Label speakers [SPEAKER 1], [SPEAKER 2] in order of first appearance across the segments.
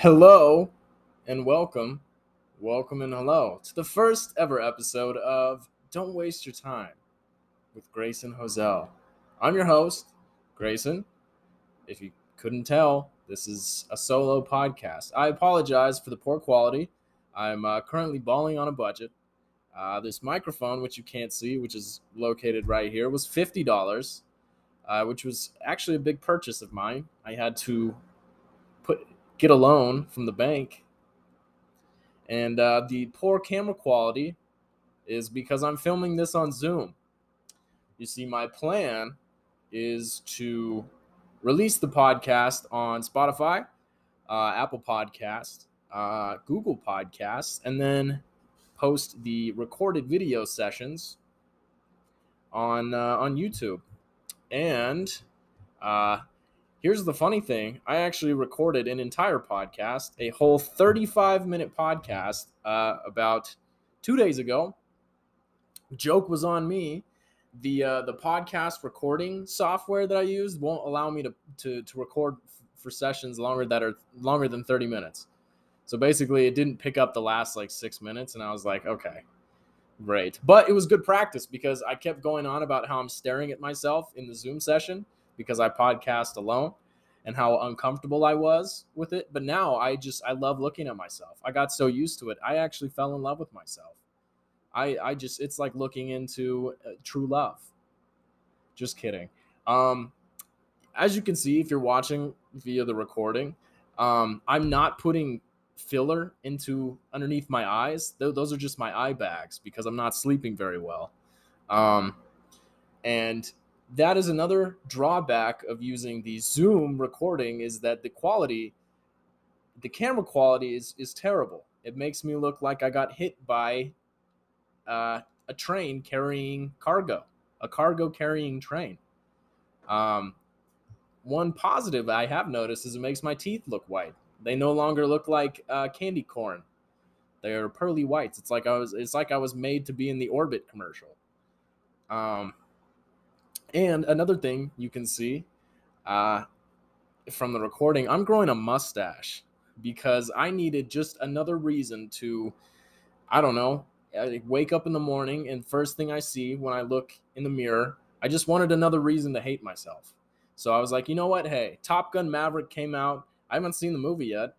[SPEAKER 1] Hello and welcome, welcome and hello to the first ever episode of Don't Waste Your Time with Grayson Hosel. I'm your host, Grayson. If you couldn't tell, this is a solo podcast. I apologize for the poor quality. I'm uh, currently balling on a budget. Uh, this microphone, which you can't see, which is located right here, was $50, uh, which was actually a big purchase of mine. I had to get a loan from the bank. And uh, the poor camera quality is because I'm filming this on Zoom. You see, my plan is to release the podcast on Spotify, uh, Apple Podcast, uh, Google Podcasts, and then post the recorded video sessions on uh, on YouTube. And uh, here's the funny thing: I actually recorded an entire podcast, a whole 35 minute podcast, uh, about two days ago. Joke was on me. The uh, the podcast recording software that I used won't allow me to to, to record for sessions longer that are longer than 30 minutes. So basically, it didn't pick up the last like six minutes, and I was like, okay, great. But it was good practice because I kept going on about how I'm staring at myself in the Zoom session because I podcast alone and how uncomfortable I was with it. But now I just I love looking at myself. I got so used to it. I actually fell in love with myself. I I just it's like looking into uh, true love. Just kidding. Um as you can see if you're watching via the recording, um I'm not putting filler into underneath my eyes. Those are just my eye bags because I'm not sleeping very well. Um, and that is another drawback of using the Zoom recording is that the quality, the camera quality is is terrible. It makes me look like I got hit by uh, a train carrying cargo, a cargo carrying train. Um, one positive I have noticed is it makes my teeth look white. They no longer look like uh, candy corn. They're pearly whites. It's like I was. It's like I was made to be in the Orbit commercial. Um, and another thing you can see, uh, from the recording, I'm growing a mustache because I needed just another reason to, I don't know, I wake up in the morning and first thing I see when I look in the mirror, I just wanted another reason to hate myself. So I was like, you know what? Hey, Top Gun Maverick came out. I haven't seen the movie yet.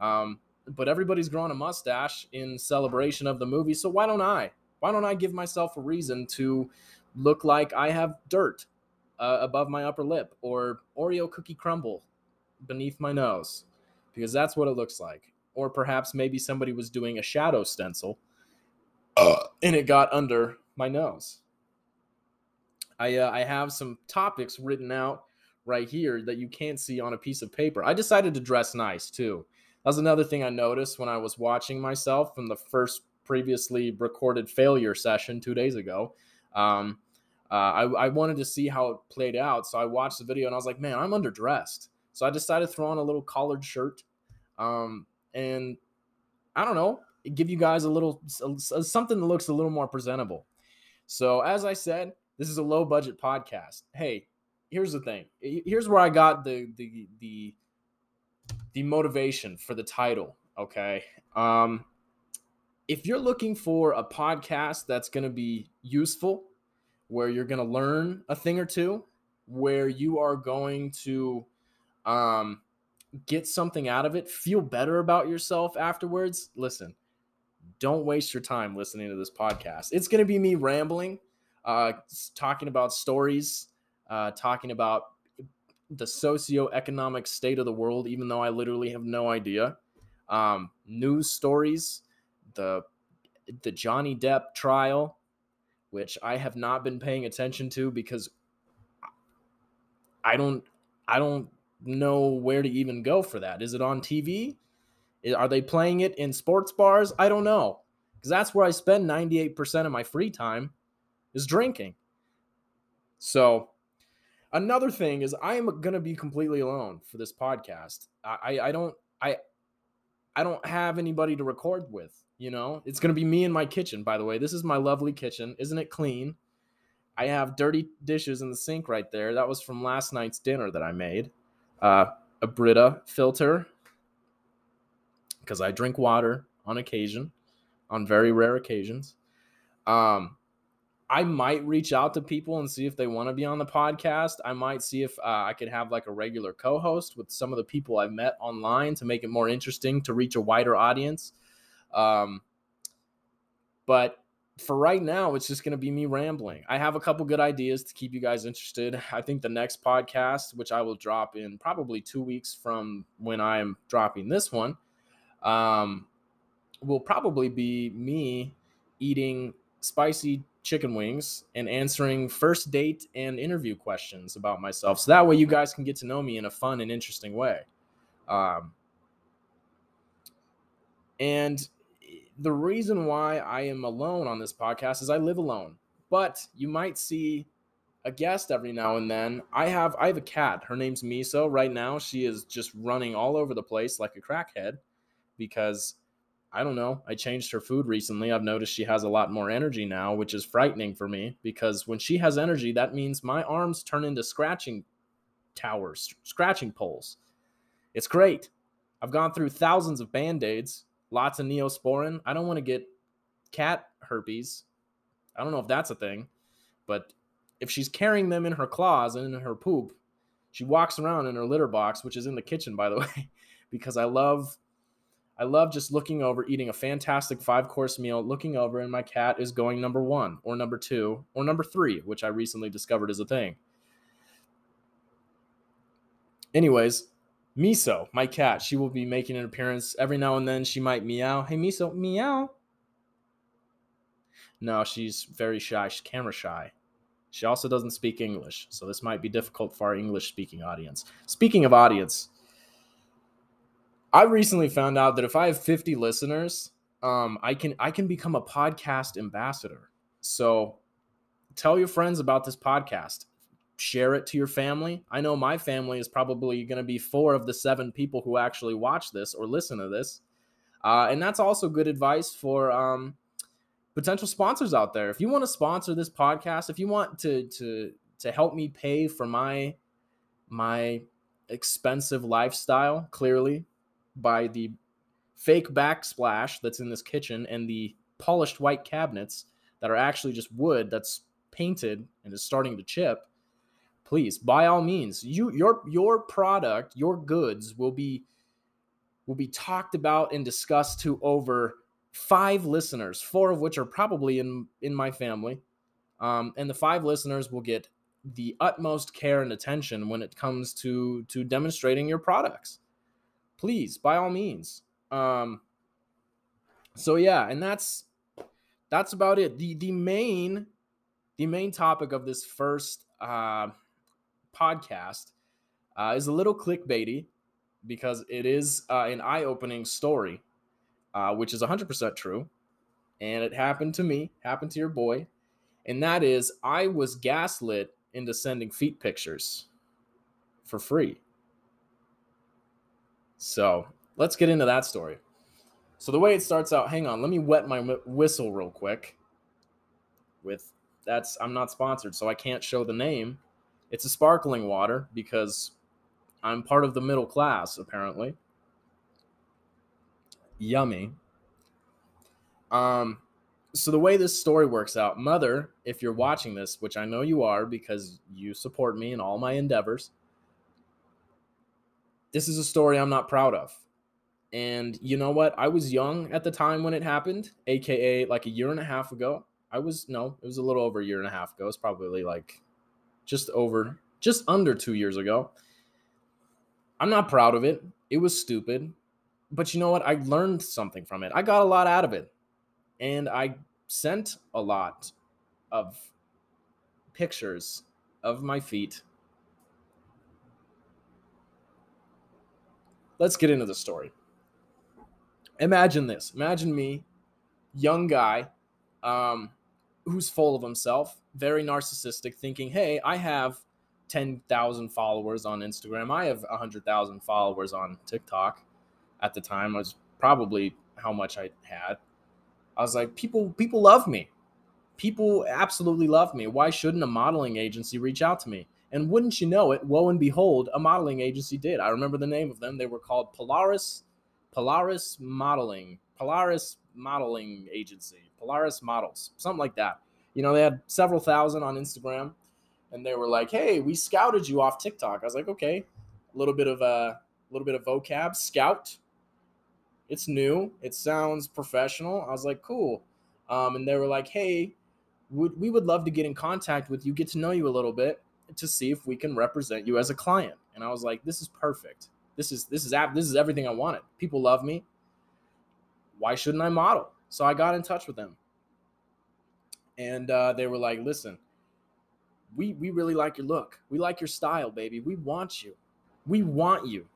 [SPEAKER 1] Um, but everybody's growing a mustache in celebration of the movie. So why don't I? Why don't I give myself a reason to look like I have dirt uh, above my upper lip or Oreo cookie crumble beneath my nose? Because that's what it looks like. Or perhaps maybe somebody was doing a shadow stencil uh, and it got under my nose. I, uh, I have some topics written out right here that you can't see on a piece of paper. I decided to dress nice too. That's another thing I noticed when I was watching myself from the first previously recorded failure session two days ago. Um, uh, I, I wanted to see how it played out. So I watched the video and I was like, man, I'm underdressed. So I decided to throw on a little collared shirt. Um, and I don't know, give you guys a little something that looks a little more presentable. So as I said, this is a low budget podcast. Hey, here's the thing. Here's where I got the the the the motivation for the title. Okay. Um, if you're looking for a podcast that's going to be useful, where you're going to learn a thing or two, where you are going to um, get something out of it, feel better about yourself afterwards, listen, don't waste your time listening to this podcast. It's going to be me rambling, uh, talking about stories, uh, talking about the socioeconomic state of the world, even though I literally have no idea. Um, news stories, the the Johnny Depp trial, which I have not been paying attention to because I don't I don't know where to even go for that. Is it on TV? Are they playing it in sports bars? I don't know. Because that's where I spend 98% of my free time is drinking. So Another thing is I am gonna be completely alone for this podcast. I, I don't I I don't have anybody to record with. You know, it's gonna be me in my kitchen. By the way, this is my lovely kitchen. Isn't it clean? I have dirty dishes in the sink right there. That was from last night's dinner that I made. Uh, a Brita filter. because I drink water on occasion, on very rare occasions. Um, I might reach out to people and see if they want to be on the podcast. I might see if uh, I could have like a regular co host with some of the people I've met online to make it more interesting to reach a wider audience. Um, but for right now, it's just going to be me rambling. I have a couple good ideas to keep you guys interested. I think the next podcast, which I will drop in probably two weeks from when I'm dropping this one, um, will probably be me eating spicy chicken wings and answering first date and interview questions about myself. So that way you guys can get to know me in a fun and interesting way. Um, and the reason why I am alone on this podcast is I live alone. But you might see a guest every now and then. I have I have a cat. Her name's Miso. Right now, she is just running all over the place like a crackhead because I don't know. I changed her food recently. I've noticed she has a lot more energy now, which is frightening for me because when she has energy, that means my arms turn into scratching towers, scratching poles. It's great. I've gone through thousands of band aids, lots of neosporin. I don't want to get cat herpes. I don't know if that's a thing, but if she's carrying them in her claws and in her poop, she walks around in her litter box, which is in the kitchen, by the way, because I love I love just looking over, eating a fantastic five course meal, looking over, and my cat is going number one, or number two, or number three, which I recently discovered is a thing. Anyways, Miso, my cat, she will be making an appearance every now and then. She might meow. Hey, Miso, meow. No, she's very shy. She's camera shy. She also doesn't speak English, so this might be difficult for our English speaking audience. Speaking of audience, I recently found out that if I have 50 listeners, um, I can I can become a podcast ambassador. So tell your friends about this podcast. Share it to your family. I know my family is probably going to be four of the seven people who actually watch this or listen to this, uh, and that's also good advice for um, potential sponsors out there. If you want to sponsor this podcast, if you want to to to help me pay for my my expensive lifestyle, clearly by the fake backsplash that's in this kitchen and the polished white cabinets that are actually just wood that's painted and is starting to chip please by all means you your your product your goods will be will be talked about and discussed to over five listeners four of which are probably in in my family. Um, and the five listeners will get the utmost care and attention when it comes to to demonstrating your products. Please by all means. Um so yeah and that's that's about it. The the main the main topic of this first uh podcast uh, is a little clickbaity because it is uh, an eye-opening story uh, which is 100% true and it happened to me happened to your boy and that is i was gaslit into sending feet pictures for free so let's get into that story. So the way it starts out, hang on, let me wet my whistle real quick. With that's I'm not sponsored, so I can't show the name. It's a sparkling water because I'm part of the middle class, apparently. Yummy. Um, so the way this story works out, mother, if you're watching this, which I know you are because you support me in all my endeavors, this is a story I'm not proud of. And you know what? I was young at the time when it happened, aka like a year and a half ago. I was no, it was a little over a year and a half ago. It's probably like just over, just under two years ago. I'm not proud of it. It was stupid. But you know what? I learned something from it. I got a lot out of it. And I sent a lot of pictures of my feet let's get into the story. Imagine this. Imagine me, young guy, um, who's full of himself, very narcissistic, thinking, hey, I have 10,000 followers on Instagram. I have 100,000 followers on TikTok at the time. was probably how much I had. I was like, people, people love me. People absolutely love me. Why shouldn't a modeling agency reach out to me? And wouldn't you know it, woe and behold, a modeling agency did. I remember the name of them. They were called Polaris Polaris Modeling, Polaris Modeling Agency, Polaris Models, something like that. You know, they had several thousand on Instagram, and they were like, "Hey, we scouted you off TikTok." I was like, "Okay." A little bit of a little bit of vocab, scout. It's new. It sounds professional. I was like, "Cool." Um, and they were like, "Hey, would we would love to get in contact with you, get to know you a little bit, to see if we can represent you as a client." And I was like, "This is perfect. This is this is this is everything I wanted. People love me. Why shouldn't I model?" So I got in touch with them, and uh, they were like, "Listen, we we really like your look. We like your style, baby. We want you. We want you."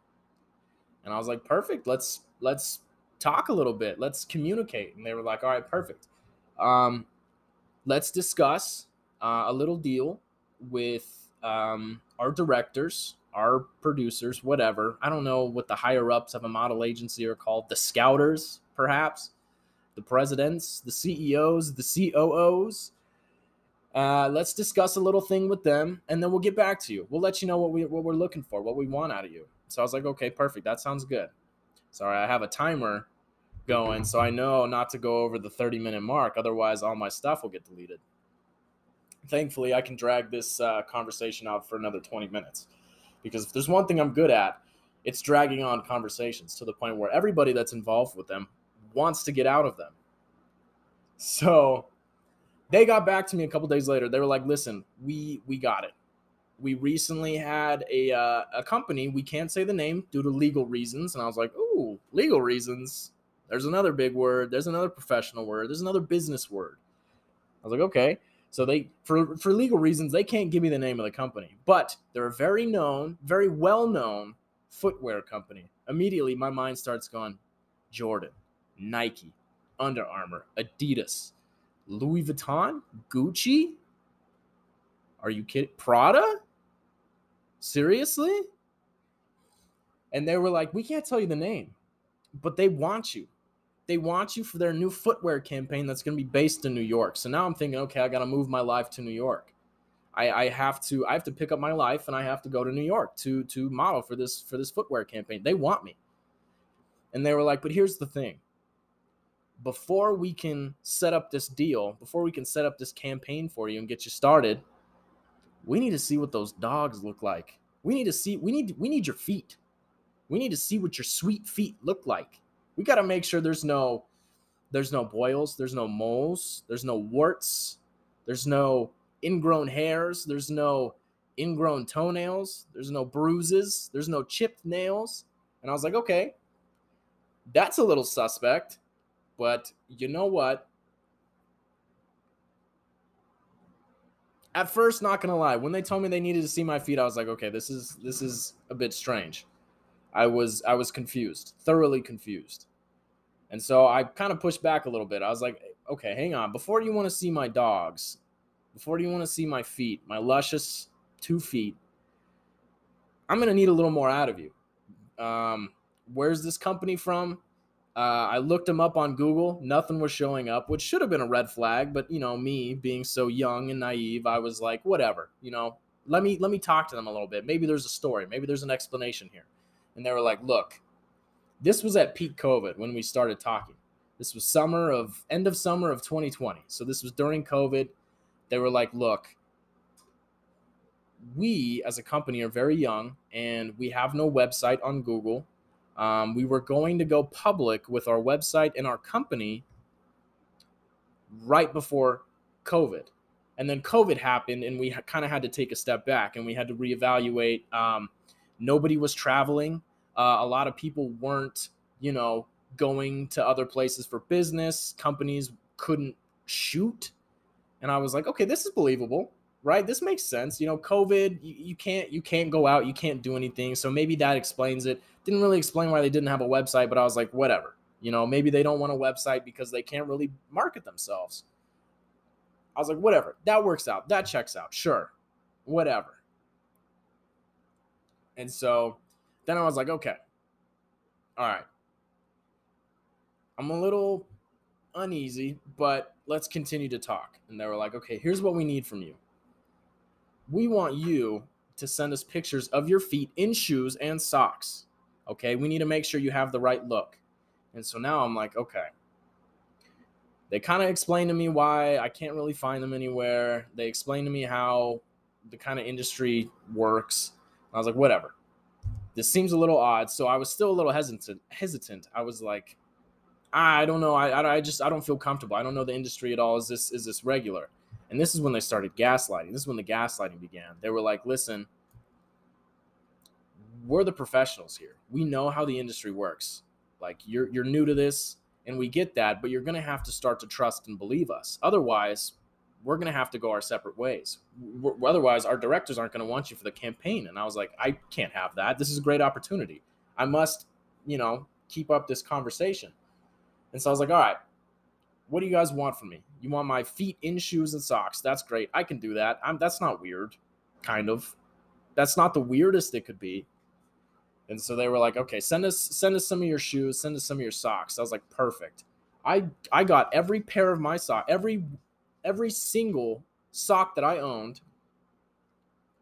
[SPEAKER 1] And I was like, "Perfect. Let's let's talk a little bit. Let's communicate." And they were like, "All right, perfect. Um, let's discuss uh, a little deal with um, our directors, our producers, whatever. I don't know what the higher ups of a model agency are called. The scouters, perhaps." The presidents, the CEOs, the COOs. Uh, let's discuss a little thing with them, and then we'll get back to you. We'll let you know what we what we're looking for, what we want out of you. So I was like, okay, perfect. That sounds good. Sorry, I have a timer going, so I know not to go over the 30 minute mark. Otherwise, all my stuff will get deleted. Thankfully, I can drag this uh, conversation out for another 20 minutes because if there's one thing I'm good at, it's dragging on conversations to the point where everybody that's involved with them wants to get out of them. So they got back to me a couple days later. They were like, "Listen, we we got it. We recently had a uh, a company. We can't say the name due to legal reasons." And I was like, "Ooh, legal reasons." There's another big word. There's another professional word. There's another business word. I was like, "Okay." So they for for legal reasons they can't give me the name of the company, but they're a very known, very well known footwear company. Immediately, my mind starts going, Jordan. Nike, Under Armour, Adidas, Louis Vuitton, Gucci. Are you kidding? Prada? Seriously? And they were like, we can't tell you the name, but they want you. They want you for their new footwear campaign that's going to be based in New York. So now I'm thinking, okay, I got to move my life to New York. I, I have to I have to pick up my life and I have to go to New York to to model for this for this footwear campaign. They want me. And they were like, but here's the thing before we can set up this deal, before we can set up this campaign for you and get you started, we need to see what those dogs look like. We need to see we need we need your feet. We need to see what your sweet feet look like. We got to make sure there's no there's no boils, there's no moles, there's no warts, there's no ingrown hairs, there's no ingrown toenails, there's no bruises, there's no chipped nails. And I was like, "Okay, that's a little suspect." But you know what? At first, not gonna lie, when they told me they needed to see my feet, I was like, okay, this is this is a bit strange. I was I was confused, thoroughly confused. And so I kind of pushed back a little bit. I was like, okay, hang on. Before you want to see my dogs, before you want to see my feet, my luscious two feet, I'm gonna need a little more out of you. Um, where's this company from? Uh, I looked him up on Google. Nothing was showing up, which should have been a red flag. But you know, me being so young and naive, I was like, whatever. You know, let me let me talk to them a little bit. Maybe there's a story. Maybe there's an explanation here. And they were like, look, this was at peak COVID when we started talking. This was summer of end of summer of 2020. So this was during COVID. They were like, look, we as a company are very young and we have no website on Google um, we were going to go public with our website and our company right before COVID. And then COVID happened, and we kind of had to take a step back and we had to reevaluate. Um, nobody was traveling. Uh, a lot of people weren't, you know, going to other places for business. Companies couldn't shoot. And I was like, okay, this is believable right this makes sense you know covid you, you, can't you can't go out you can't do anything so maybe that explains it didn't really explain why they didn't have a website but i was like whatever. You know maybe they don't want a website because they can't really market themselves. I was like whatever. That works out. That checks out. Sure. Whatever. And so then i was like okay. All right. I'm a little uneasy but let's continue to talk. And they were like okay here's what we need from you. We want you to send us pictures of your feet in shoes and socks. Okay, we need to make sure you have the right look. And so now I'm like, okay. They kind of explained to me why I can't really find them anywhere. They explained to me how the kind of industry works. I was like, whatever. This seems a little odd. So I was still a little hesitant. Hesitant. I was like, ah, I don't know. I, I just I don't feel comfortable. I don't know the industry at all. Is this is this regular? And this is when they started gaslighting. This is when the gaslighting began. They were like, listen, we're the professionals here. We know how the industry works. Like you're you're new to this and we get that, but you're going to have to start to trust and believe us. Otherwise, we're going to have to go our separate ways. Otherwise, our directors aren't going to want you for the campaign. And I was like, I can't have that. This is a great opportunity. I must, you know, keep up this conversation. And so I was like, all right, what do you guys want from me? You want my feet in shoes and socks? That's great. I can do that. I'm that's not weird, kind of. That's not the weirdest it could be. And so they were like, okay, send us send us some of your shoes, send us some of your socks. I was like, perfect. I I got every pair of my sock, every every single sock that I owned,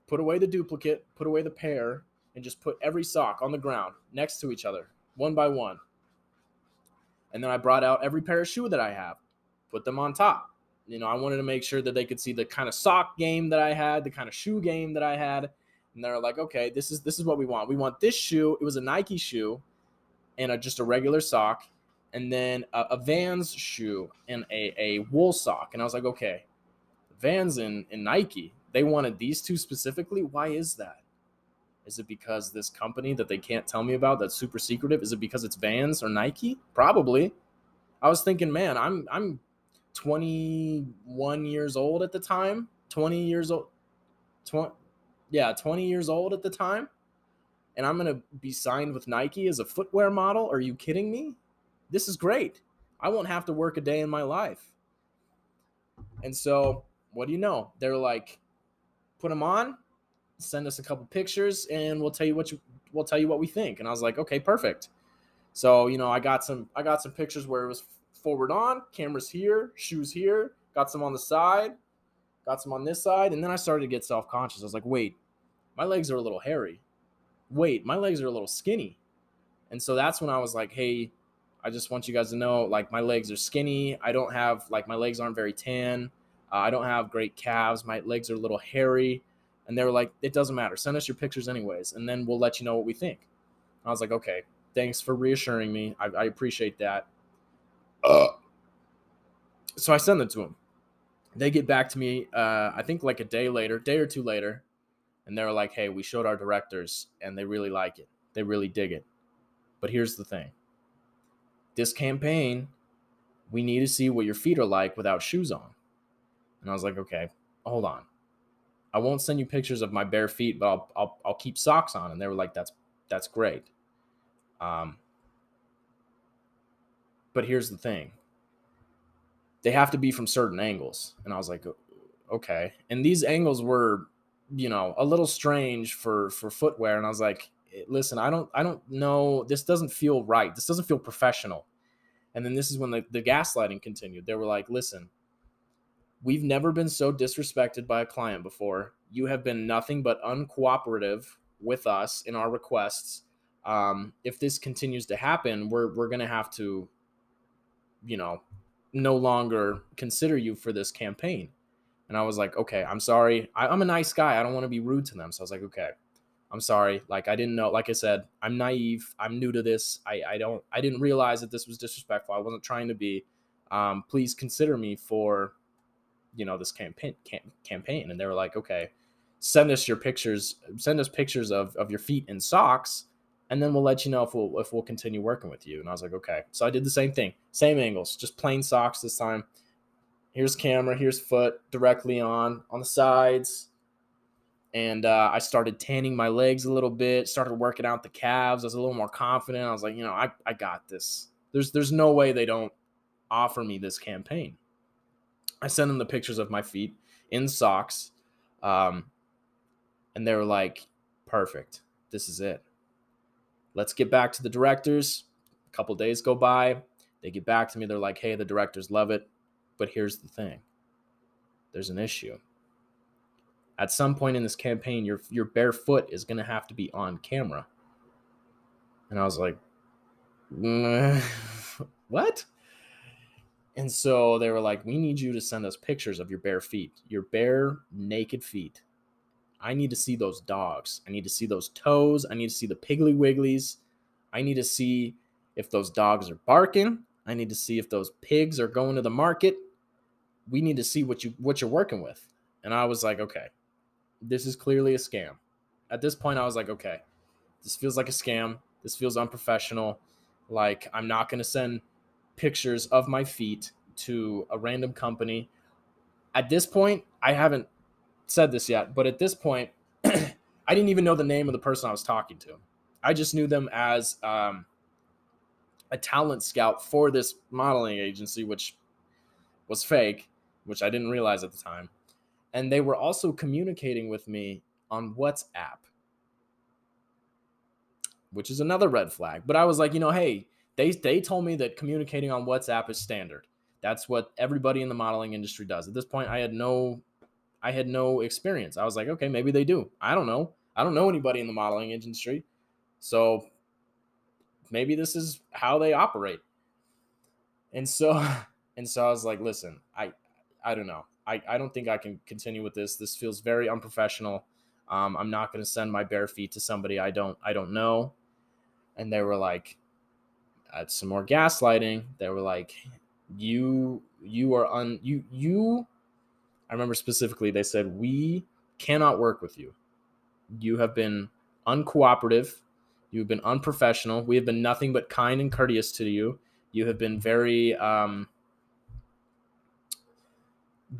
[SPEAKER 1] put away the duplicate, put away the pair, and just put every sock on the ground next to each other, one by one. And then I brought out every pair of shoe that I have, put them on top. You know, I wanted to make sure that they could see the kind of sock game that I had, the kind of shoe game that I had. And they're like, okay, this is this is what we want. We want this shoe. It was a Nike shoe and a, just a regular sock, and then a, a Vans shoe and a, a wool sock. And I was like, okay, Vans and, and Nike, they wanted these two specifically. Why is that? Is it because this company that they can't tell me about that's super secretive? Is it because it's Vans or Nike? Probably. I was thinking, man, I'm I'm 21 years old at the time. 20 years old. 20 yeah, 20 years old at the time. And I'm going to be signed with Nike as a footwear model. Are you kidding me? This is great. I won't have to work a day in my life. And so, what do you know? They're like, put them on, send us a couple pictures and we'll tell you what you we'll tell you what we think and i was like okay perfect so you know i got some i got some pictures where it was forward on cameras here shoes here got some on the side got some on this side and then i started to get self-conscious i was like wait my legs are a little hairy wait my legs are a little skinny and so that's when i was like hey i just want you guys to know like my legs are skinny i don't have like my legs aren't very tan uh, i don't have great calves my legs are a little hairy and they were like, it doesn't matter. Send us your pictures anyways, and then we'll let you know what we think. I was like, okay, thanks for reassuring me. I, I appreciate that. Uh, so I send them to them. They get back to me, uh, I think like a day later, day or two later, and they were like, hey, we showed our directors and they really like it. They really dig it. But here's the thing this campaign, we need to see what your feet are like without shoes on. And I was like, okay, hold on. I won't send you pictures of my bare feet, but I'll I'll, I'll keep socks on. And they were like, that's that's great. Um, but here's the thing. They have to be from certain angles. And I was like, okay. And these angles were, you know, a little strange for for footwear. And I was like, listen, I don't I don't know. This doesn't feel right. This doesn't feel professional. And then this is when the, the gaslighting continued. They were like, listen, We've never been so disrespected by a client before. You have been nothing but uncooperative with us in our requests. Um, if this continues to happen, we're we're gonna have to, you know, no longer consider you for this campaign. And I was like, okay, I'm sorry. I, am a nice guy. I don't want to be rude to them. So I was like, okay, I'm sorry. Like I didn't know. Like I said, I'm naive. I'm new to this. I I don't. I didn't realize that this was disrespectful. I wasn't trying to be. Um, please consider me for you know this campaign cam- campaign and they were like okay send us your pictures send us pictures of, of your feet in socks and then we'll let you know if we'll if we'll continue working with you and i was like okay so i did the same thing same angles just plain socks this time here's camera here's foot directly on on the sides and uh, i started tanning my legs a little bit started working out the calves i was a little more confident i was like you know i, I got this there's there's no way they don't offer me this campaign I sent them the pictures of my feet in socks. Um, and they were like, perfect. This is it. Let's get back to the directors. A couple days go by. They get back to me. They're like, hey, the directors love it. But here's the thing there's an issue. At some point in this campaign, your, your bare foot is going to have to be on camera. And I was like, "Mm, what? And so they were like, we need you to send us pictures of your bare feet, your bare naked feet. I need to see those dogs. I need to see those toes. I need to see the piggly wigglies. I need to see if those dogs are barking. I need to see if those pigs are going to the market. We need to see what you what you're working with. And I was like, okay, this is clearly a scam. At this point, I was like, okay, this feels like a scam. This feels unprofessional. Like I'm not gonna send pictures of my feet to a random company. At this point, I haven't said this yet, but at this point, I didn't even know the name of the person I was talking to. I just knew them as um, a talent scout for this modeling agency, which was fake, which I didn't realize at the time. And they were also communicating with me on WhatsApp, which is another red flag. But I was like, you know, hey, they they told me that communicating on WhatsApp is standard. That's what everybody in the modeling industry does. At this point, I had no I had no experience. I was like, okay, maybe they do. I don't know. I don't know anybody in the modeling industry. So maybe this is how they operate. And so and so I was like, listen, I I don't know. I, I don't think I can continue with this. This feels very unprofessional. Um, I'm not going to send my bare feet to somebody I don't I don't know. And they were like, at some more gaslighting. They were like, you you are un you you. I remember specifically they said we cannot work with you. You have been uncooperative. You've been unprofessional. We have been nothing but kind and courteous to you. You have been very um,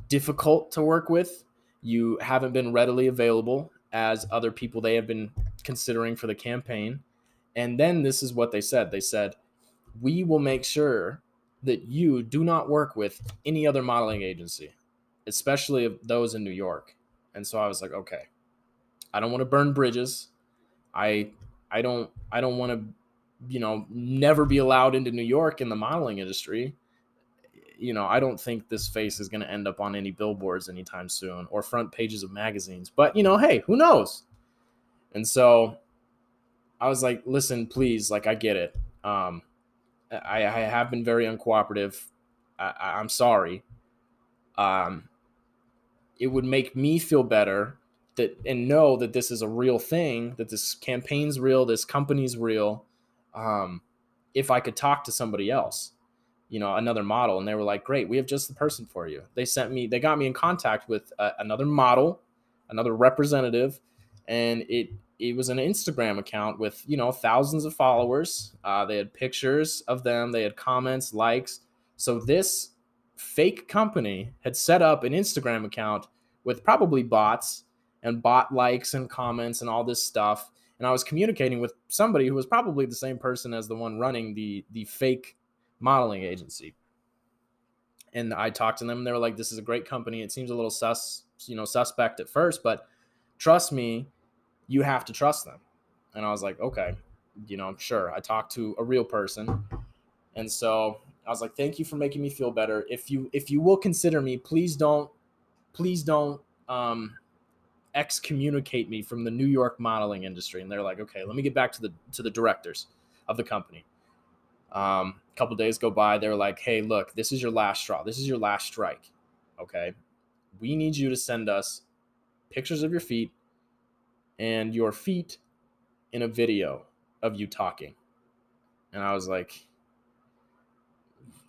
[SPEAKER 1] difficult to work with. You haven't been readily available as other people they have been considering for the campaign. And then this is what they said. They said, We will make sure that you do not work with any other modeling agency, especially those in New York. And so I was like, okay, I don't want to burn bridges. I I don't I don't want to you know never be allowed into New York in the modeling industry. You know, I don't think this face is going to end up on any billboards anytime soon or front pages of magazines. But, you know, hey, who knows? And so I was like, listen, please, like I get it. Um I, I have been very uncooperative. I, I'm sorry. Um, it would make me feel better that and know that this is a real thing, that this campaign's real, this company's real. Um, if I could talk to somebody else, you know, another model, and they were like, "Great, we have just the person for you." They sent me, they got me in contact with uh, another model, another representative, and it it was an Instagram account with you know thousands of followers. Uh, they had pictures of them, they had comments, likes. So this fake company had set up an Instagram account with probably bots and bot likes and comments and all this stuff. And I was communicating with somebody who was probably the same person as the one running the the fake modeling agency. And I talked to them. And They were like, "This is a great company. It seems a little sus, you know, suspect at first, but trust me, you have to trust them." And I was like, "Okay, you know, I'm sure." I talked to a real person, and so I was like, "Thank you for making me feel better. If you if you will consider me, please don't, please don't." Um, excommunicate me from the New York modeling industry. And they're like, okay, let me get back to the to the directors of the company. Um, couple days go by, they're like, hey, look, this is your last straw. This is your last strike. Okay. We need you to send us pictures of your feet and your feet in a video of you talking. And I was like,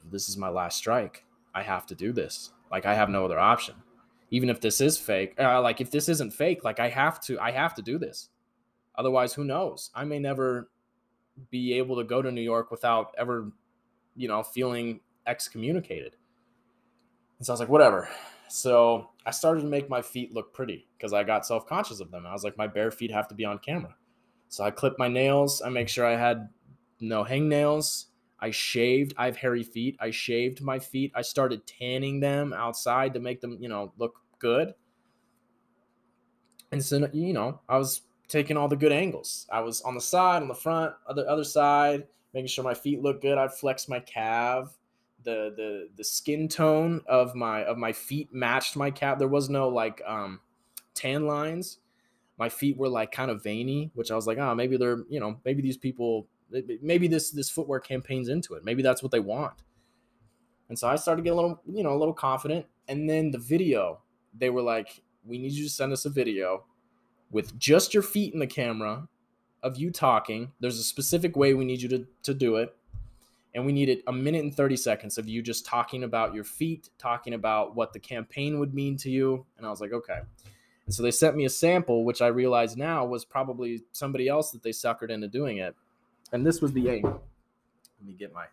[SPEAKER 1] this is my last strike. I have to do this. Like I have no other option even if this is fake uh, like if this isn't fake like i have to i have to do this otherwise who knows i may never be able to go to new york without ever you know feeling excommunicated and so i was like whatever so i started to make my feet look pretty because i got self-conscious of them i was like my bare feet have to be on camera so i clipped my nails i make sure i had no hangnails I shaved. I have hairy feet. I shaved my feet. I started tanning them outside to make them, you know, look good. And so, you know, I was taking all the good angles. I was on the side, on the front, other other side, making sure my feet look good. I'd flex my calf. The the the skin tone of my of my feet matched my calf. There was no like um tan lines. My feet were like kind of veiny, which I was like, oh, maybe they're, you know, maybe these people maybe this this footwear campaign's into it. Maybe that's what they want. And so I started to get a little, you know, a little confident. And then the video, they were like, "We need you to send us a video with just your feet in the camera of you talking. There's a specific way we need you to to do it." and we needed a minute and 30 seconds of you just talking about your feet, talking about what the campaign would mean to you. And I was like, okay. And so they sent me a sample, which I realize now was probably somebody else that they suckered into doing it. And this was the aim. Let me get my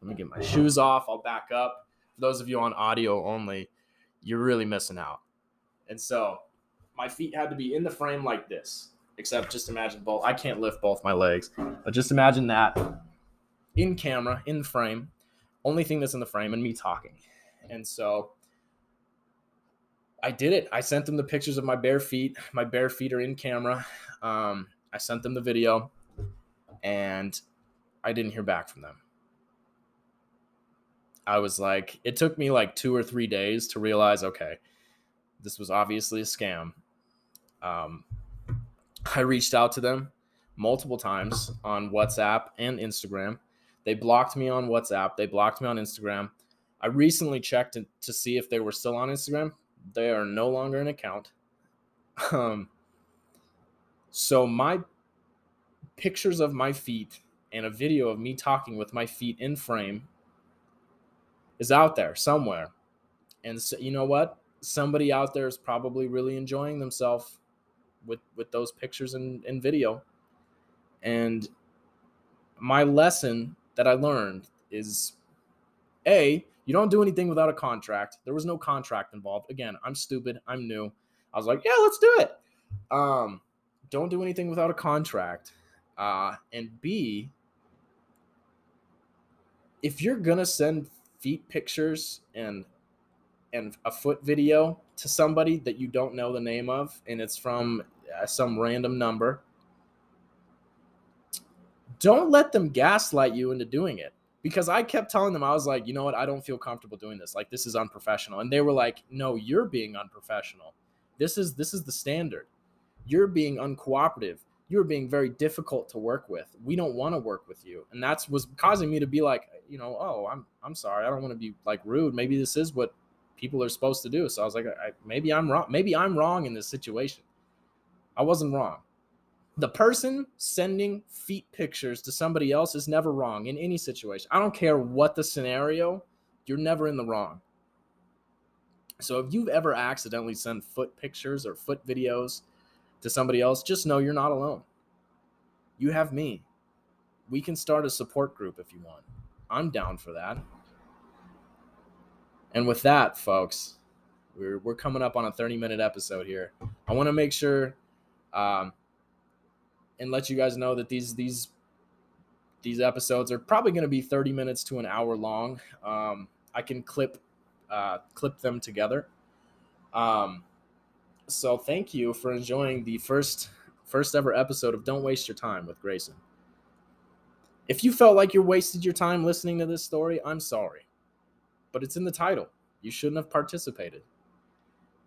[SPEAKER 1] let me get my shoes off. I'll back up. For those of you on audio only, you're really missing out. And so my feet had to be in the frame like this. Except just imagine both. I can't lift both my legs, but just imagine that in camera, in the frame, only thing that's in the frame, and me talking. And so I did it. I sent them the pictures of my bare feet. My bare feet are in camera. Um, I sent them the video, and I didn't hear back from them. I was like, it took me like two or three days to realize, okay, this was obviously a scam. Um, I reached out to them multiple times on WhatsApp and Instagram. They blocked me on WhatsApp. They blocked me on Instagram. I recently checked to see if they were still on Instagram. They are no longer an account. Um, so my pictures of my feet and a video of me talking with my feet in frame is out there somewhere. And so, you know what? Somebody out there is probably really enjoying themselves with with those pictures and, and video. And my lesson that I learned is A, you don't do anything without a contract. There was no contract involved. Again, I'm stupid. I'm new. I was like, yeah, let's do it. Um, don't do anything without a contract. Uh, and B, if you're gonna send feet pictures and and a foot video to somebody that you don't know the name of, and it's from uh, some random number, don't let them gaslight you into doing it because I kept telling them I was like, you know what, I don't feel comfortable doing this. Like this is unprofessional. And they were like, no, you're being unprofessional. This is this is the standard. You're being uncooperative. You're being very difficult to work with. We don't want to work with you. And that's was causing me to be like, you know, oh, I'm I'm sorry. I don't want to be like rude. Maybe this is what people are supposed to do. So I was like, I, maybe I'm wrong. Maybe I'm wrong in this situation. I wasn't wrong the person sending feet pictures to somebody else is never wrong in any situation. I don't care what the scenario, you're never in the wrong. So if you've ever accidentally sent foot pictures or foot videos to somebody else, just know you're not alone. You have me. We can start a support group if you want. I'm down for that. And with that, folks, we're, we're coming up on a 30 minute episode here. I want to make sure um, and let you guys know that these these these episodes are probably going to be 30 minutes to an hour long. Um, I can clip uh, clip them together. Um, so thank you for enjoying the first first ever episode of Don't Waste Your Time with Grayson. If you felt like you wasted your time listening to this story, I'm sorry. But it's in the title. You shouldn't have participated.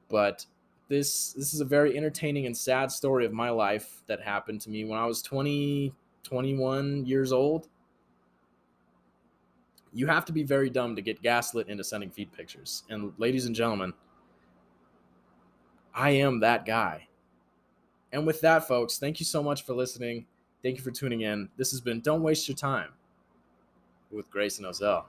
[SPEAKER 1] But this this is a very entertaining and sad story of my life that happened to me when I was 20 21 years old. You have to be very dumb to get gaslit into sending feed pictures. And ladies and gentlemen, I am that guy. And with that, folks, thank you so much for listening. Thank you for tuning in. This has been Don't Waste Your Time with Grayson Ozell.